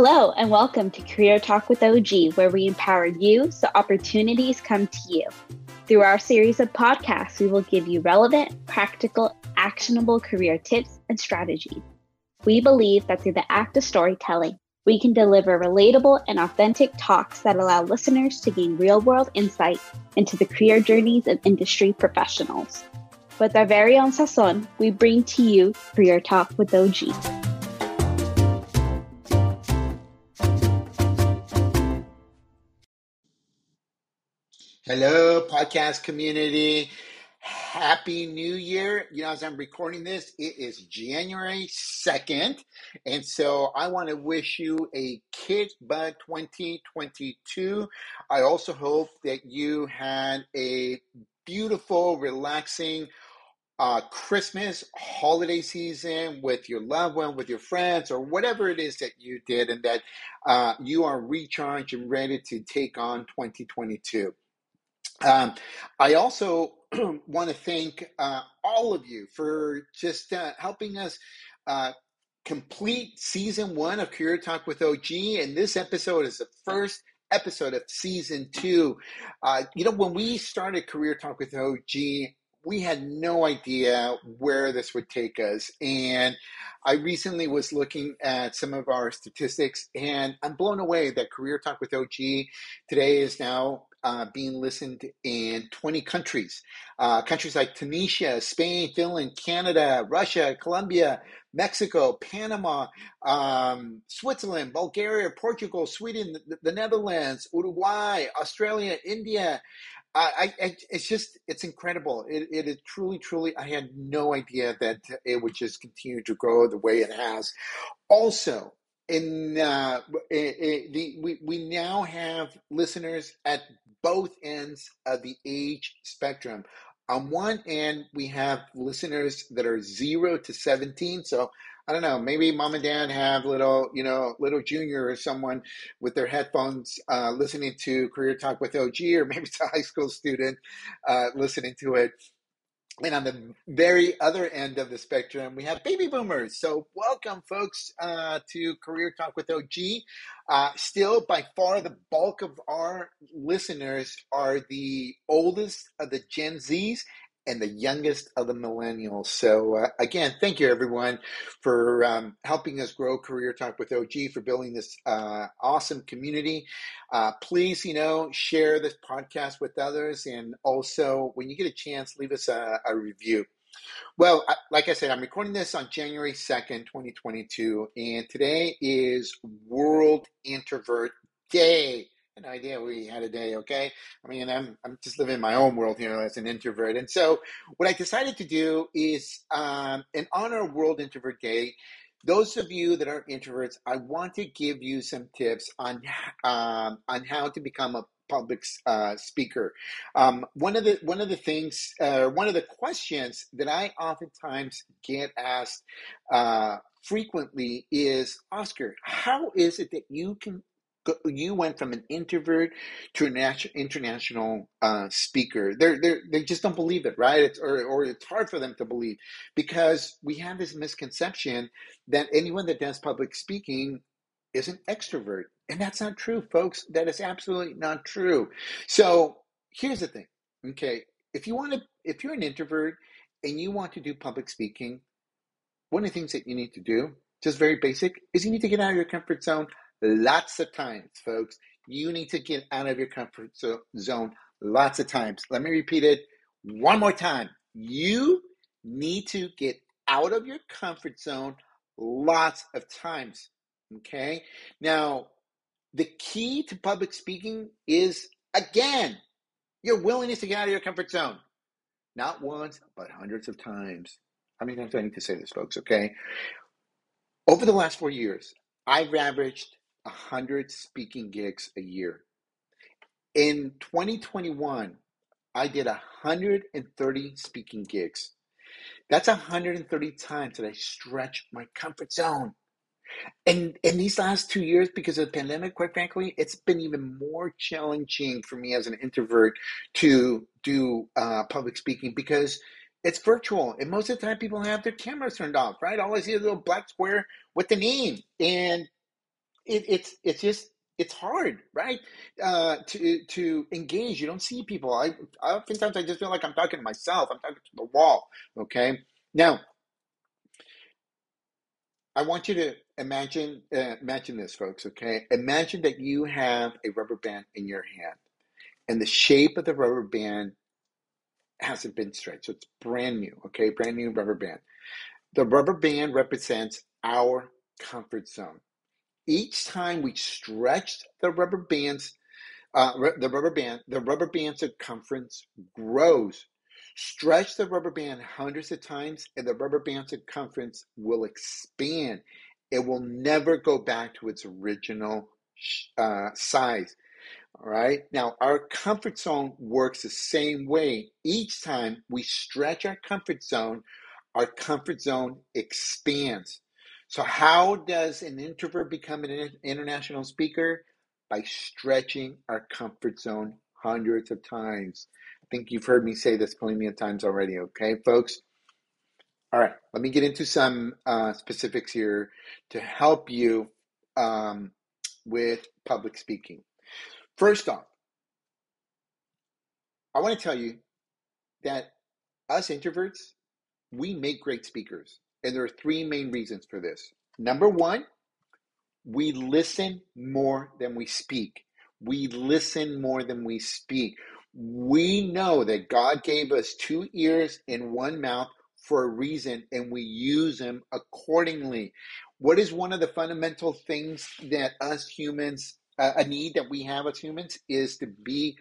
Hello, and welcome to Career Talk with OG, where we empower you so opportunities come to you. Through our series of podcasts, we will give you relevant, practical, actionable career tips and strategies. We believe that through the act of storytelling, we can deliver relatable and authentic talks that allow listeners to gain real world insight into the career journeys of industry professionals. With our very own Sazon, we bring to you Career Talk with OG. Hello, podcast community. Happy New Year. You know, as I'm recording this, it is January 2nd. And so I want to wish you a Kid Bud 2022. I also hope that you had a beautiful, relaxing, uh, Christmas holiday season with your loved one, with your friends, or whatever it is that you did, and that uh, you are recharged and ready to take on 2022. Um, I also want to thank uh, all of you for just uh, helping us uh, complete season one of Career Talk with OG. And this episode is the first episode of season two. Uh, you know, when we started Career Talk with OG, we had no idea where this would take us. And I recently was looking at some of our statistics, and I'm blown away that Career Talk with OG today is now uh, being listened in 20 countries. Uh, countries like Tunisia, Spain, Finland, Canada, Russia, Colombia, Mexico, Panama, um, Switzerland, Bulgaria, Portugal, Sweden, the, the, Netherlands, Uruguay, Australia, India. I, I, it's just, it's incredible. It, it is truly, truly, I had no idea that it would just continue to grow the way it has. Also, in uh, it, it, the, we, we now have listeners at both ends of the age spectrum. On one end, we have listeners that are zero to 17. So I don't know, maybe mom and dad have little, you know, little junior or someone with their headphones uh, listening to Career Talk with OG, or maybe it's a high school student uh, listening to it. And on the very other end of the spectrum, we have baby boomers. So, welcome, folks, uh, to Career Talk with OG. Uh, still, by far, the bulk of our listeners are the oldest of the Gen Zs and the youngest of the millennials. So, uh, again, thank you everyone for um, helping us grow Career Talk with OG, for building this uh, awesome community. Uh, please, you know, share this podcast with others. And also, when you get a chance, leave us a, a review. Well, like I said, I'm recording this on January 2nd, 2022, and today is World Introvert Day no idea we had a day, okay? I mean, I'm, I'm just living my own world here as an introvert. And so, what I decided to do is, um, in honor of World Introvert Day, those of you that are introverts, I want to give you some tips on um, on how to become a public uh, speaker. Um, one of the one of the things, uh, one of the questions that I oftentimes get asked uh, frequently is, Oscar, how is it that you can you went from an introvert to an international uh, speaker. They're, they're, they just don't believe it, right? It's, or, or it's hard for them to believe because we have this misconception that anyone that does public speaking is an extrovert. And that's not true, folks. That is absolutely not true. So here's the thing. Okay. If you want to, if you're an introvert and you want to do public speaking, one of the things that you need to do, just very basic, is you need to get out of your comfort zone lots of times, folks. You need to get out of your comfort zone lots of times. Let me repeat it one more time. You need to get out of your comfort zone lots of times. Okay? Now, the key to public speaking is again, your willingness to get out of your comfort zone. Not once, but hundreds of times. Times do I need to say this, folks? Okay. Over the last four years, I've averaged 100 speaking gigs a year. In 2021, I did 130 speaking gigs. That's 130 times that I stretched my comfort zone. And in these last two years, because of the pandemic, quite frankly, it's been even more challenging for me as an introvert to do uh, public speaking because it's virtual. And most of the time, people have their cameras turned off, right? All I see is a little black square with the name. And it, it's it's just it's hard, right? Uh, to to engage. You don't see people. I, I oftentimes I just feel like I'm talking to myself. I'm talking to the wall. Okay. Now, I want you to imagine uh, imagine this, folks. Okay. Imagine that you have a rubber band in your hand, and the shape of the rubber band hasn't been stretched, so it's brand new. Okay, brand new rubber band. The rubber band represents our comfort zone. Each time we stretch the rubber bands, uh, the rubber band, the rubber band circumference grows. Stretch the rubber band hundreds of times, and the rubber band circumference will expand. It will never go back to its original uh, size. All right. Now, our comfort zone works the same way. Each time we stretch our comfort zone, our comfort zone expands. So, how does an introvert become an international speaker? By stretching our comfort zone hundreds of times. I think you've heard me say this plenty of times already, okay, folks? All right, let me get into some uh, specifics here to help you um, with public speaking. First off, I want to tell you that us introverts, we make great speakers. And there are three main reasons for this. Number one, we listen more than we speak. We listen more than we speak. We know that God gave us two ears and one mouth for a reason, and we use them accordingly. What is one of the fundamental things that us humans, uh, a need that we have as humans, is to be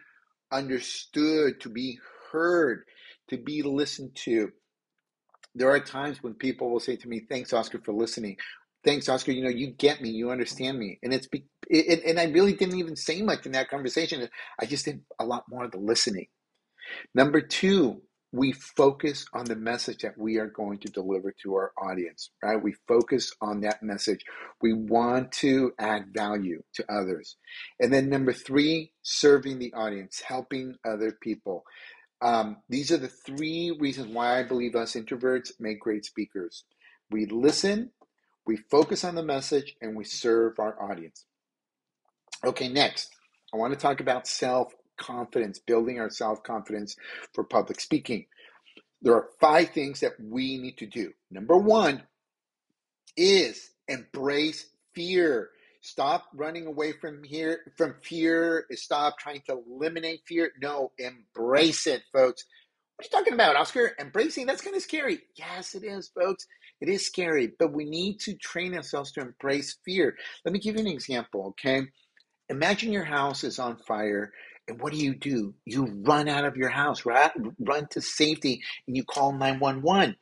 understood, to be heard, to be listened to there are times when people will say to me, "Thanks, Oscar, for listening." Thanks, Oscar. You know, you get me, you understand me, and it's be, it, and I really didn't even say much in that conversation. I just did a lot more of the listening. Number two, we focus on the message that we are going to deliver to our audience, right? We focus on that message. We want to add value to others. And then number three, serving the audience, helping other people. Um, these are the three reasons why I believe us introverts make great speakers. We listen, we focus on the message, and we serve our audience. Okay, next, I want to talk about self confidence, building our self confidence for public speaking. There are five things that we need to do. Number one is embrace fear. Stop running away from here from fear. Stop trying to eliminate fear. No, embrace it, folks. What are you talking about, Oscar? Embracing? That's kind of scary. Yes, it is, folks. It is scary, but we need to train ourselves to embrace fear. Let me give you an example, okay? Imagine your house is on fire, and what do you do? You run out of your house, right? Run to safety, and you call 911.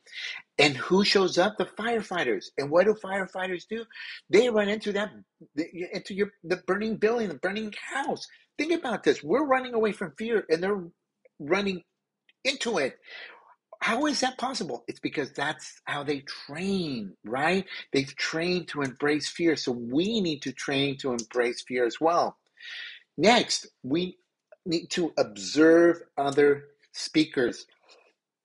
And who shows up? The firefighters. And what do firefighters do? They run into that into your the burning building, the burning house. Think about this. We're running away from fear and they're running into it. How is that possible? It's because that's how they train, right? They've trained to embrace fear. So we need to train to embrace fear as well. Next, we need to observe other speakers.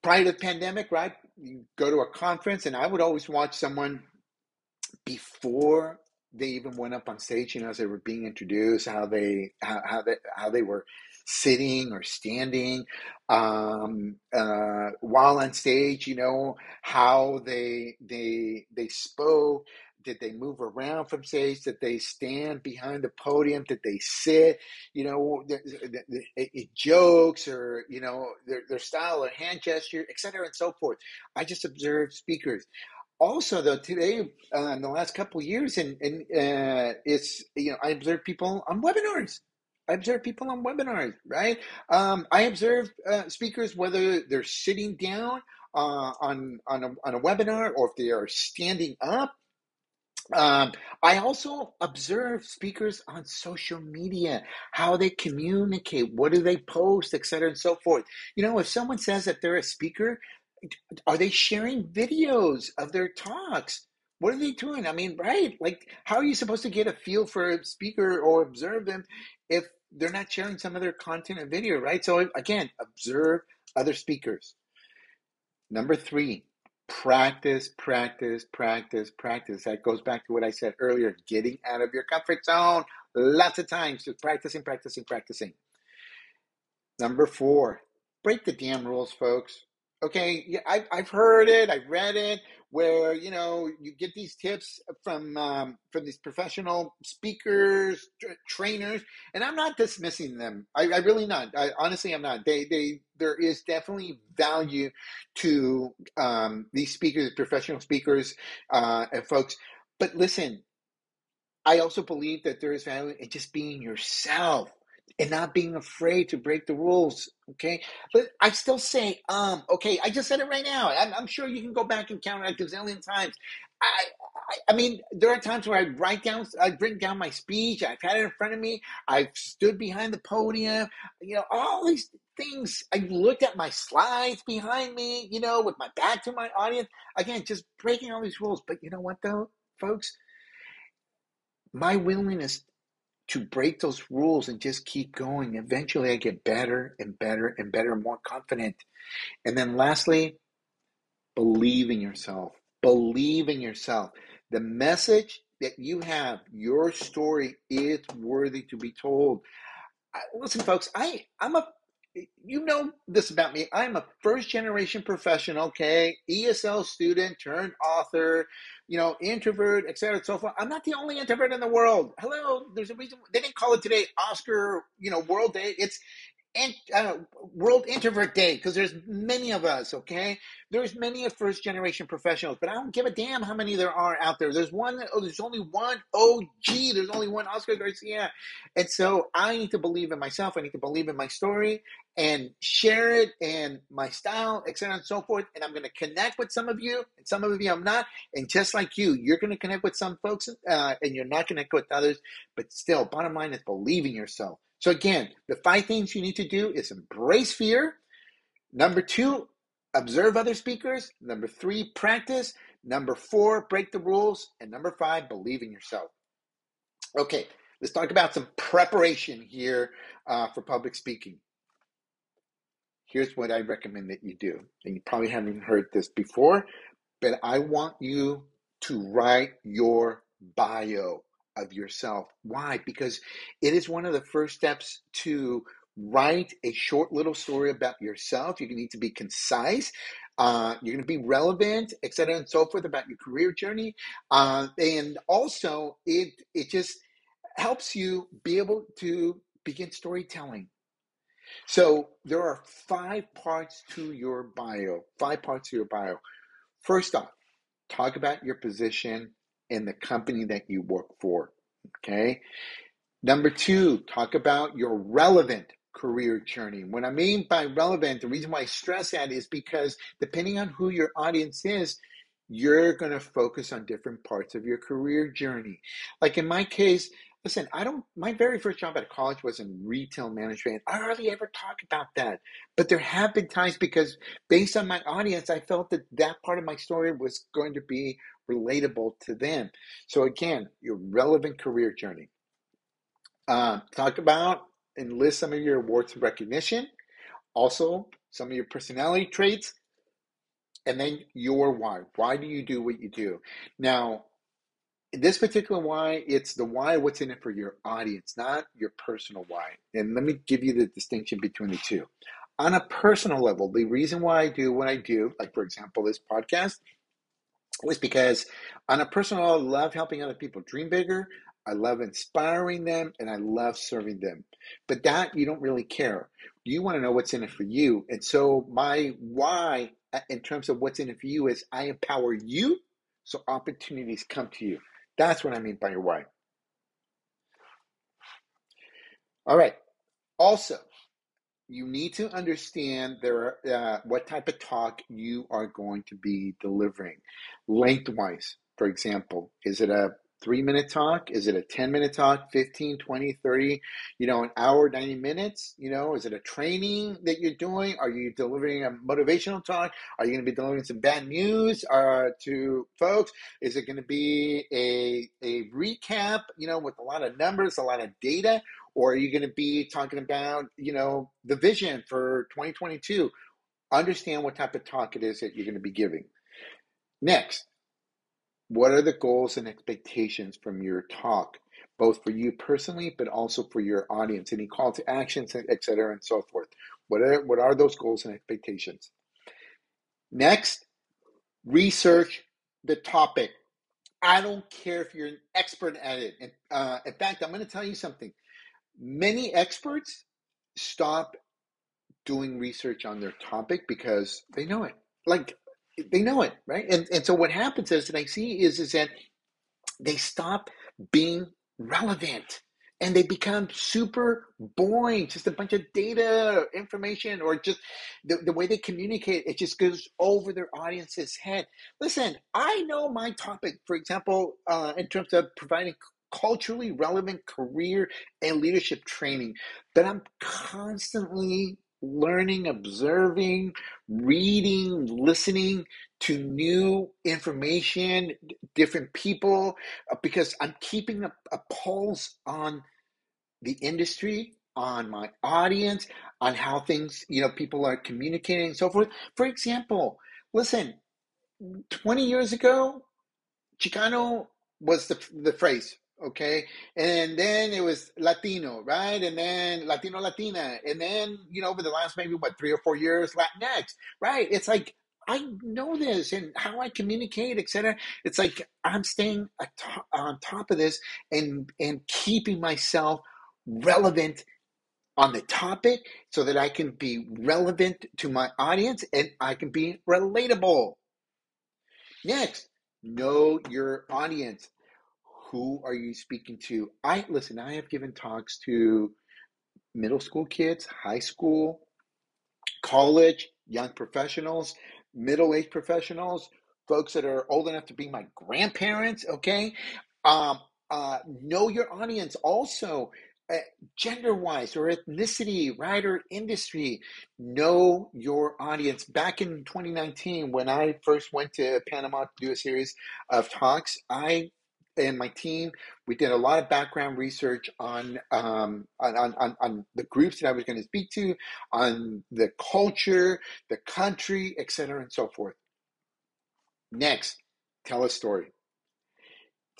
Prior to the pandemic, right? you go to a conference, and I would always watch someone before they even went up on stage. You know, as they were being introduced, how they how, how they how they were sitting or standing um, uh, while on stage. You know how they they they spoke. Did they move around from stage? Did they stand behind the podium? Did they sit? You know, jokes or you know their, their style or hand gesture, etc., and so forth. I just observed speakers. Also, though, today uh, in the last couple years, and and uh, it's you know I observe people on webinars. I observe people on webinars, right? Um, I observe uh, speakers whether they're sitting down uh, on on a, on a webinar or if they are standing up um, I also observe speakers on social media, how they communicate, what do they post, et cetera, and so forth. You know, if someone says that they're a speaker, are they sharing videos of their talks? What are they doing? I mean, right? Like, how are you supposed to get a feel for a speaker or observe them if they're not sharing some of their content and video, right? So, again, observe other speakers. Number three, practice, practice, practice, practice. That goes back to what I said earlier getting out of your comfort zone lots of times, just practicing, practicing, practicing. Number four, break the damn rules, folks. Okay, yeah, I, I've heard it, I've read it, where you know you get these tips from um, from these professional speakers, tra- trainers, and I'm not dismissing them. I, I really not. I, honestly, I'm not. They they there is definitely value to um, these speakers, professional speakers, uh, and folks. But listen, I also believe that there is value in just being yourself and not being afraid to break the rules. Okay, but I still say, um, okay, I just said it right now. I'm, I'm sure you can go back and count it a gazillion times. I, I, I mean, there are times where I write down, I bring down my speech. I've had it in front of me. I've stood behind the podium. You know, all these things. I looked at my slides behind me. You know, with my back to my audience. Again, just breaking all these rules. But you know what, though, folks, my willingness to break those rules and just keep going. Eventually, I get better and better and better, more confident. And then, lastly, believe in yourself. Believe in yourself. The message that you have, your story is worthy to be told. Listen, folks, I, I'm a you know this about me. I'm a first generation professional, okay? ESL student turned author, you know, introvert, etc. And so forth. I'm not the only introvert in the world. Hello, there's a reason they didn't call it today Oscar, you know, World Day. It's uh, World Introvert Day because there's many of us. Okay, there's many of first generation professionals, but I don't give a damn how many there are out there. There's one. Oh, there's only one OG. There's only one Oscar Garcia, and so I need to believe in myself. I need to believe in my story and share it and my style, etc. and so forth. And I'm going to connect with some of you, and some of you I'm not. And just like you, you're going to connect with some folks, uh, and you're not going to connect with others. But still, bottom line is believe in yourself. So again, the five things you need to do is embrace fear. Number two, observe other speakers. Number three, practice. Number four, break the rules. And number five, believe in yourself. Okay, let's talk about some preparation here uh, for public speaking. Here's what I recommend that you do. And you probably haven't heard this before, but I want you to write your bio of yourself. Why? Because it is one of the first steps to write a short little story about yourself. You need to be concise. Uh, you're going to be relevant, etc., and so forth about your career journey. Uh, and also, it it just helps you be able to begin storytelling. So there are five parts to your bio. Five parts to your bio. First off, talk about your position in the company that you work for. Okay. Number two, talk about your relevant career journey. What I mean by relevant, the reason why I stress that is because depending on who your audience is, you're going to focus on different parts of your career journey. Like in my case, listen, I don't, my very first job at college was in retail management. I hardly ever talk about that. But there have been times because based on my audience, I felt that that part of my story was going to be relatable to them. So again, your relevant career journey. Uh, talk about and list some of your awards and recognition. Also, some of your personality traits, and then your why. Why do you do what you do? Now, this particular why, it's the why, what's in it for your audience, not your personal why. And let me give you the distinction between the two. On a personal level, the reason why I do what I do, like for example, this podcast, was because on a personal level, I love helping other people dream bigger. I love inspiring them and I love serving them. But that you don't really care. You want to know what's in it for you. And so my why uh, in terms of what's in it for you is I empower you so opportunities come to you. That's what I mean by your why. All right. Also, you need to understand there uh, what type of talk you are going to be delivering. Lengthwise for example is it a three minute talk? Is it a 10 minute talk? 15 20 30 you know an hour 90 minutes? You know is it a training that you're doing? Are you delivering a motivational talk? Are you going to be delivering some bad news uh, to folks? Is it going to be a, a recap you know with a lot of numbers a lot of data or are you going to be talking about you know the vision for 2022 understand what type of talk it is that you're going to be giving Next, what are the goals and expectations from your talk, both for you personally, but also for your audience? Any call to actions, et cetera, and so forth. What are, what are those goals and expectations? Next, research the topic. I don't care if you're an expert at it. Uh, in fact, I'm going to tell you something. Many experts stop doing research on their topic because they know it. Like they know it, right? And and so what happens is, and I see is is that they stop being relevant and they become super boring just a bunch of data information or just the, the way they communicate it just goes over their audience's head listen i know my topic for example uh, in terms of providing culturally relevant career and leadership training but i'm constantly learning observing reading listening to new information different people uh, because i'm keeping a, a pulse on the industry, on my audience, on how things, you know, people are communicating and so forth. For example, listen, 20 years ago, Chicano was the, the phrase, okay? And then it was Latino, right? And then Latino, Latina. And then, you know, over the last maybe, what, three or four years, Latinx, right? It's like, I know this and how I communicate, etc. It's like I'm staying on top of this and and keeping myself relevant on the topic so that I can be relevant to my audience and I can be relatable. Next, know your audience. Who are you speaking to? I listen, I have given talks to middle school kids, high school, college, young professionals, middle-aged professionals, folks that are old enough to be my grandparents, okay? Um, uh, know your audience also uh, gender wise or ethnicity, or industry. Know your audience. Back in 2019, when I first went to Panama to do a series of talks, I and my team we did a lot of background research on um, on, on, on the groups that I was going to speak to, on the culture, the country, etc., and so forth. Next, tell a story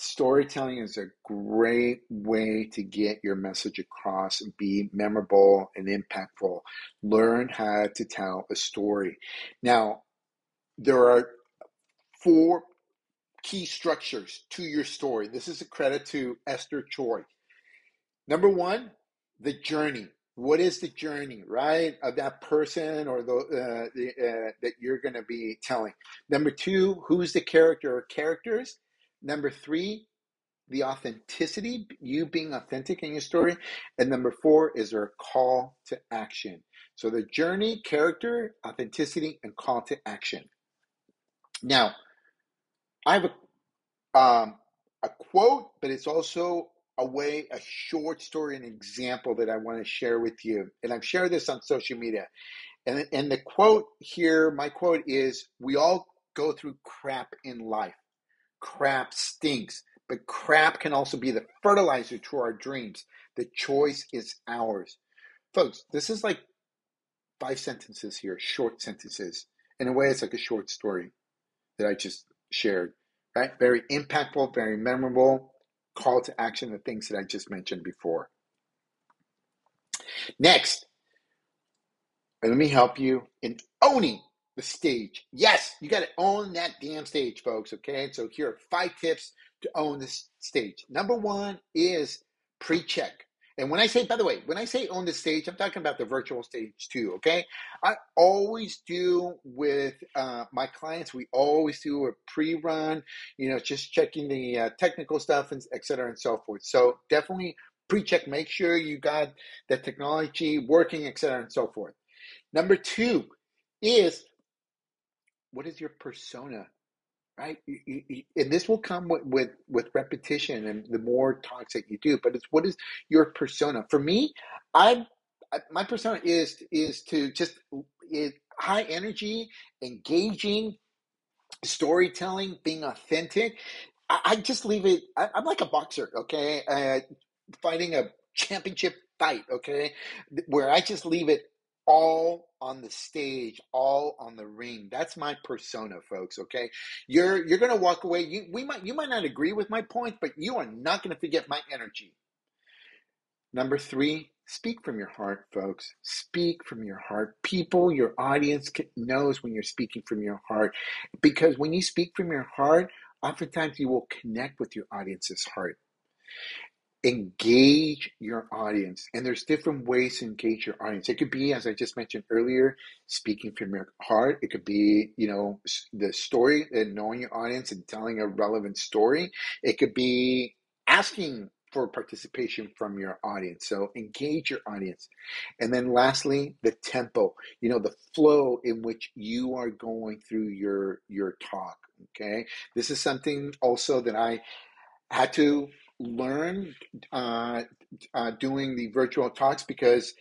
storytelling is a great way to get your message across and be memorable and impactful. Learn how to tell a story. Now, there are four key structures to your story. This is a credit to Esther Choy. Number one, the journey. What is the journey, right, of that person or the, uh, the uh, that you're going to be telling? Number two, who's the character or characters? Number three, the authenticity, you being authentic in your story. And number four is there a call to action. So the journey, character, authenticity, and call to action. Now, I have a, um, a quote, but it's also a way, a short story, an example that I want to share with you. And I've shared this on social media. And, and the quote here, my quote is We all go through crap in life crap stinks, but crap can also be the fertilizer to our dreams. The choice is ours. Folks, this is like five sentences here, short sentences. In a way, it's like a short story that I just shared, right? Very impactful, very memorable, call to action, the things that I just mentioned before. Next, let me help you in owning the stage. Yes, you got to own that damn stage, folks. Okay. So here are five tips to own this stage. Number one is pre check. And when I say, by the way, when I say own the stage, I'm talking about the virtual stage too, okay? I always do with uh, my clients, we always do a pre run, you know, just checking the uh, technical stuff, and et cetera, and so forth. So definitely pre check, make sure you got the technology working, et cetera, and so forth. Number two is what is your persona right? And this will come with, with with repetition and the more talks that you do but it's what is your persona? For me I'm my persona is is to just is high energy engaging storytelling being authentic. I, I just leave it I, am like a boxer okay? Uh, fighting a championship fight okay? Where i just leave it all on the stage, all on the ring. That's my persona, folks. Okay, you're you're gonna walk away. You we might you might not agree with my point, but you are not gonna forget my energy. Number three, speak from your heart, folks. Speak from your heart. People, your audience knows when you're speaking from your heart, because when you speak from your heart, oftentimes you will connect with your audience's heart engage your audience. And there's different ways to engage your audience. It could be as i just mentioned earlier speaking from your heart. It could be you know the story and knowing your audience and telling a relevant story. It could be asking for participation from your audience. So engage your audience. And then lastly the tempo you know the flow in which you are going through your your talk okay? This is something also that i had to learn uh, uh, doing the virtual talks because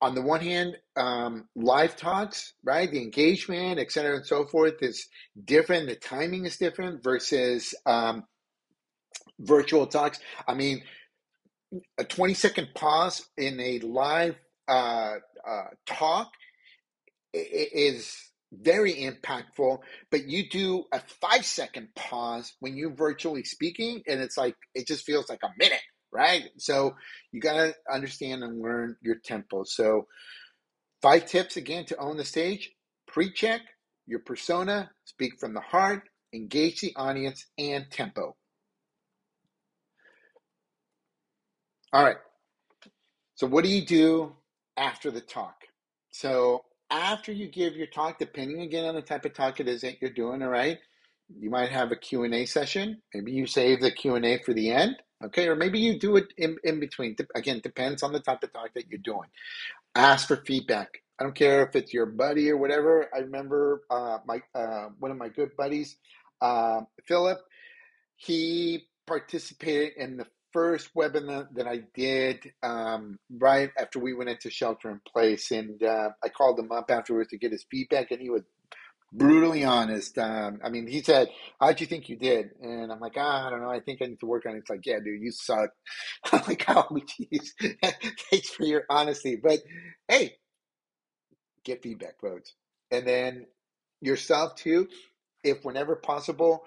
on the one hand, um, live talks, right, the engagement, et cetera, and so forth is different. The timing is different versus um, virtual talks. I mean, a 20 second pause in a live uh, uh talk is very impactful, but you do a five second pause when you're virtually speaking, and it's like it just feels like a minute, right? So you got to understand and learn your tempo. So, five tips again to own the stage pre check your persona, speak from the heart, engage the audience, and tempo. All right. So, what do you do after the talk? So, after you give your talk, depending again on the type of talk it is that you're doing, all right, you might have a Q&A session. Maybe you save the Q&A for the end, okay? Or maybe you do it in, in between. Again, depends on the type of talk that you're doing. Ask for feedback. I don't care if it's your buddy or whatever. I remember uh, my uh, one of my good buddies, uh, Philip. He participated in the first webinar that I did um, right after we went into shelter in place, and uh, I called him up afterwards to get his feedback, and he was brutally honest. Um, I mean, he said, "How'd you think you did?" And I'm like, ah, "I don't know. I think I need to work on it." It's like, "Yeah, dude, you suck." I'm like, "Oh, jeez, thanks for your honesty." But hey, get feedback, folks, and then yourself too, if whenever possible,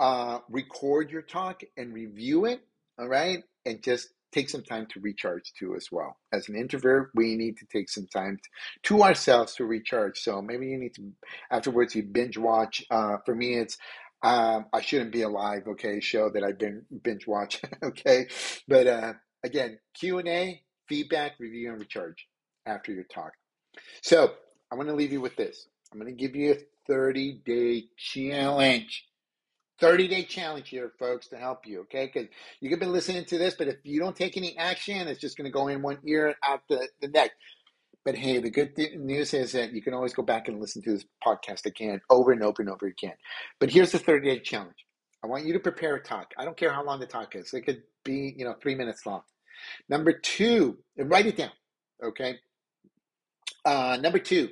uh, record your talk and review it all right? And just take some time to recharge too as well. As an introvert, we need to take some time to, ourselves to recharge. So maybe you need to afterwards you binge watch. Uh, for me, it's um, I shouldn't be alive. Okay, show that I've been binge watch. okay, but uh, again, Q and A, feedback, review, and recharge after your talk. So I want to leave you with this. I'm going to give you a 30 day challenge. 30 day challenge here, folks, to help you, okay? Because you could be listening to this, but if you don't take any action, it's just going to go in one ear and out the, the next. But hey, the good th- news is that you can always go back and listen to this podcast again, over and over and over again. But here's the 30 day challenge. I want you to prepare a talk. I don't care how long the talk is. It could be, you know, three minutes long. Number two, write it down, okay? Uh, number two,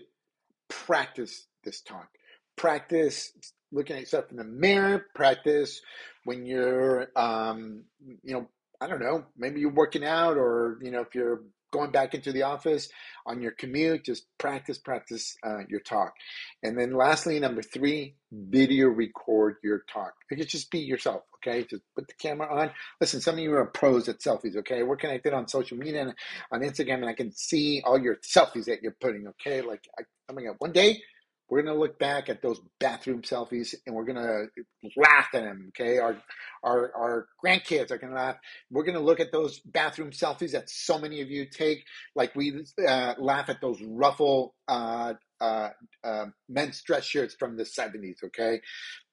practice this talk. Practice looking at yourself in the mirror, practice when you're, um, you know, I don't know, maybe you're working out or, you know, if you're going back into the office on your commute, just practice, practice uh, your talk. And then lastly, number three, video record your talk. Could just be yourself, okay? Just put the camera on. Listen, some of you are pros at selfies, okay? We're connected on social media and on Instagram, and I can see all your selfies that you're putting, okay? Like, I, oh my God, one day we're going to look back at those bathroom selfies and we're going to laugh at them. Okay. Our, our, our grandkids are going to laugh. We're going to look at those bathroom selfies that so many of you take, like we uh, laugh at those ruffle uh, uh, uh, men's dress shirts from the 70s. Okay.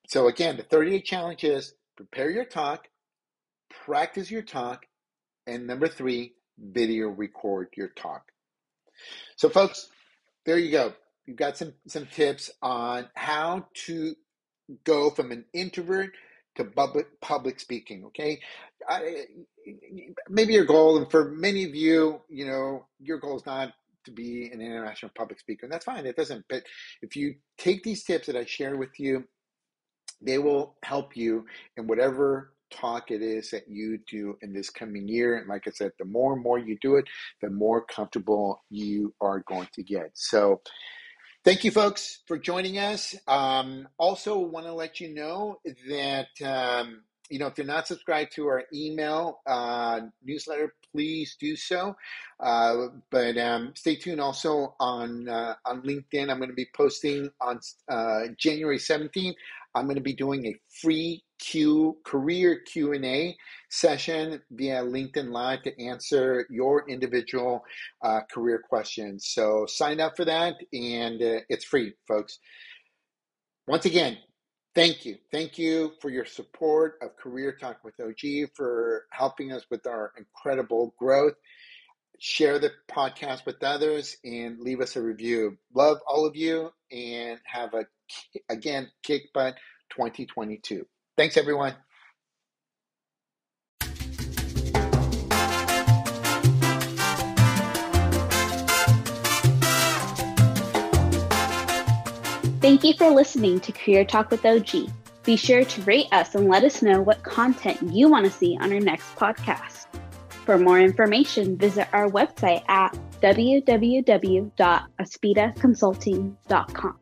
So again, the 38 challenge is prepare your talk, practice your talk, and number three, video record your talk. So, folks, there you go you've got some some tips on how to go from an introvert to public public speaking. Okay, I, maybe your goal, and for many of you, you know, your goal is not to be an international public speaker, and that's fine. It doesn't. But if you take these tips that I share with you, they will help you in whatever talk it is that you do in this coming year. And like I said, the more and more you do it, the more comfortable you are going to get. So, Thank you, folks, for joining us. Um, also, want to let you know that um, you know if you're not subscribed to our email uh, newsletter, please do so. Uh, but um, stay tuned also on uh, on LinkedIn. I'm going to be posting on uh, January 17th. I'm going to be doing a free Q career Q and A session via LinkedIn Live to answer your individual uh, career questions. So sign up for that, and uh, it's free, folks. Once again, thank you, thank you for your support of Career Talk with OG for helping us with our incredible growth. Share the podcast with others and leave us a review. Love all of you and have a again kick butt 2022. Thanks, everyone. Thank you for listening to Career Talk with OG. Be sure to rate us and let us know what content you want to see on our next podcast. For more information, visit our website at www.aspidaconsulting.com.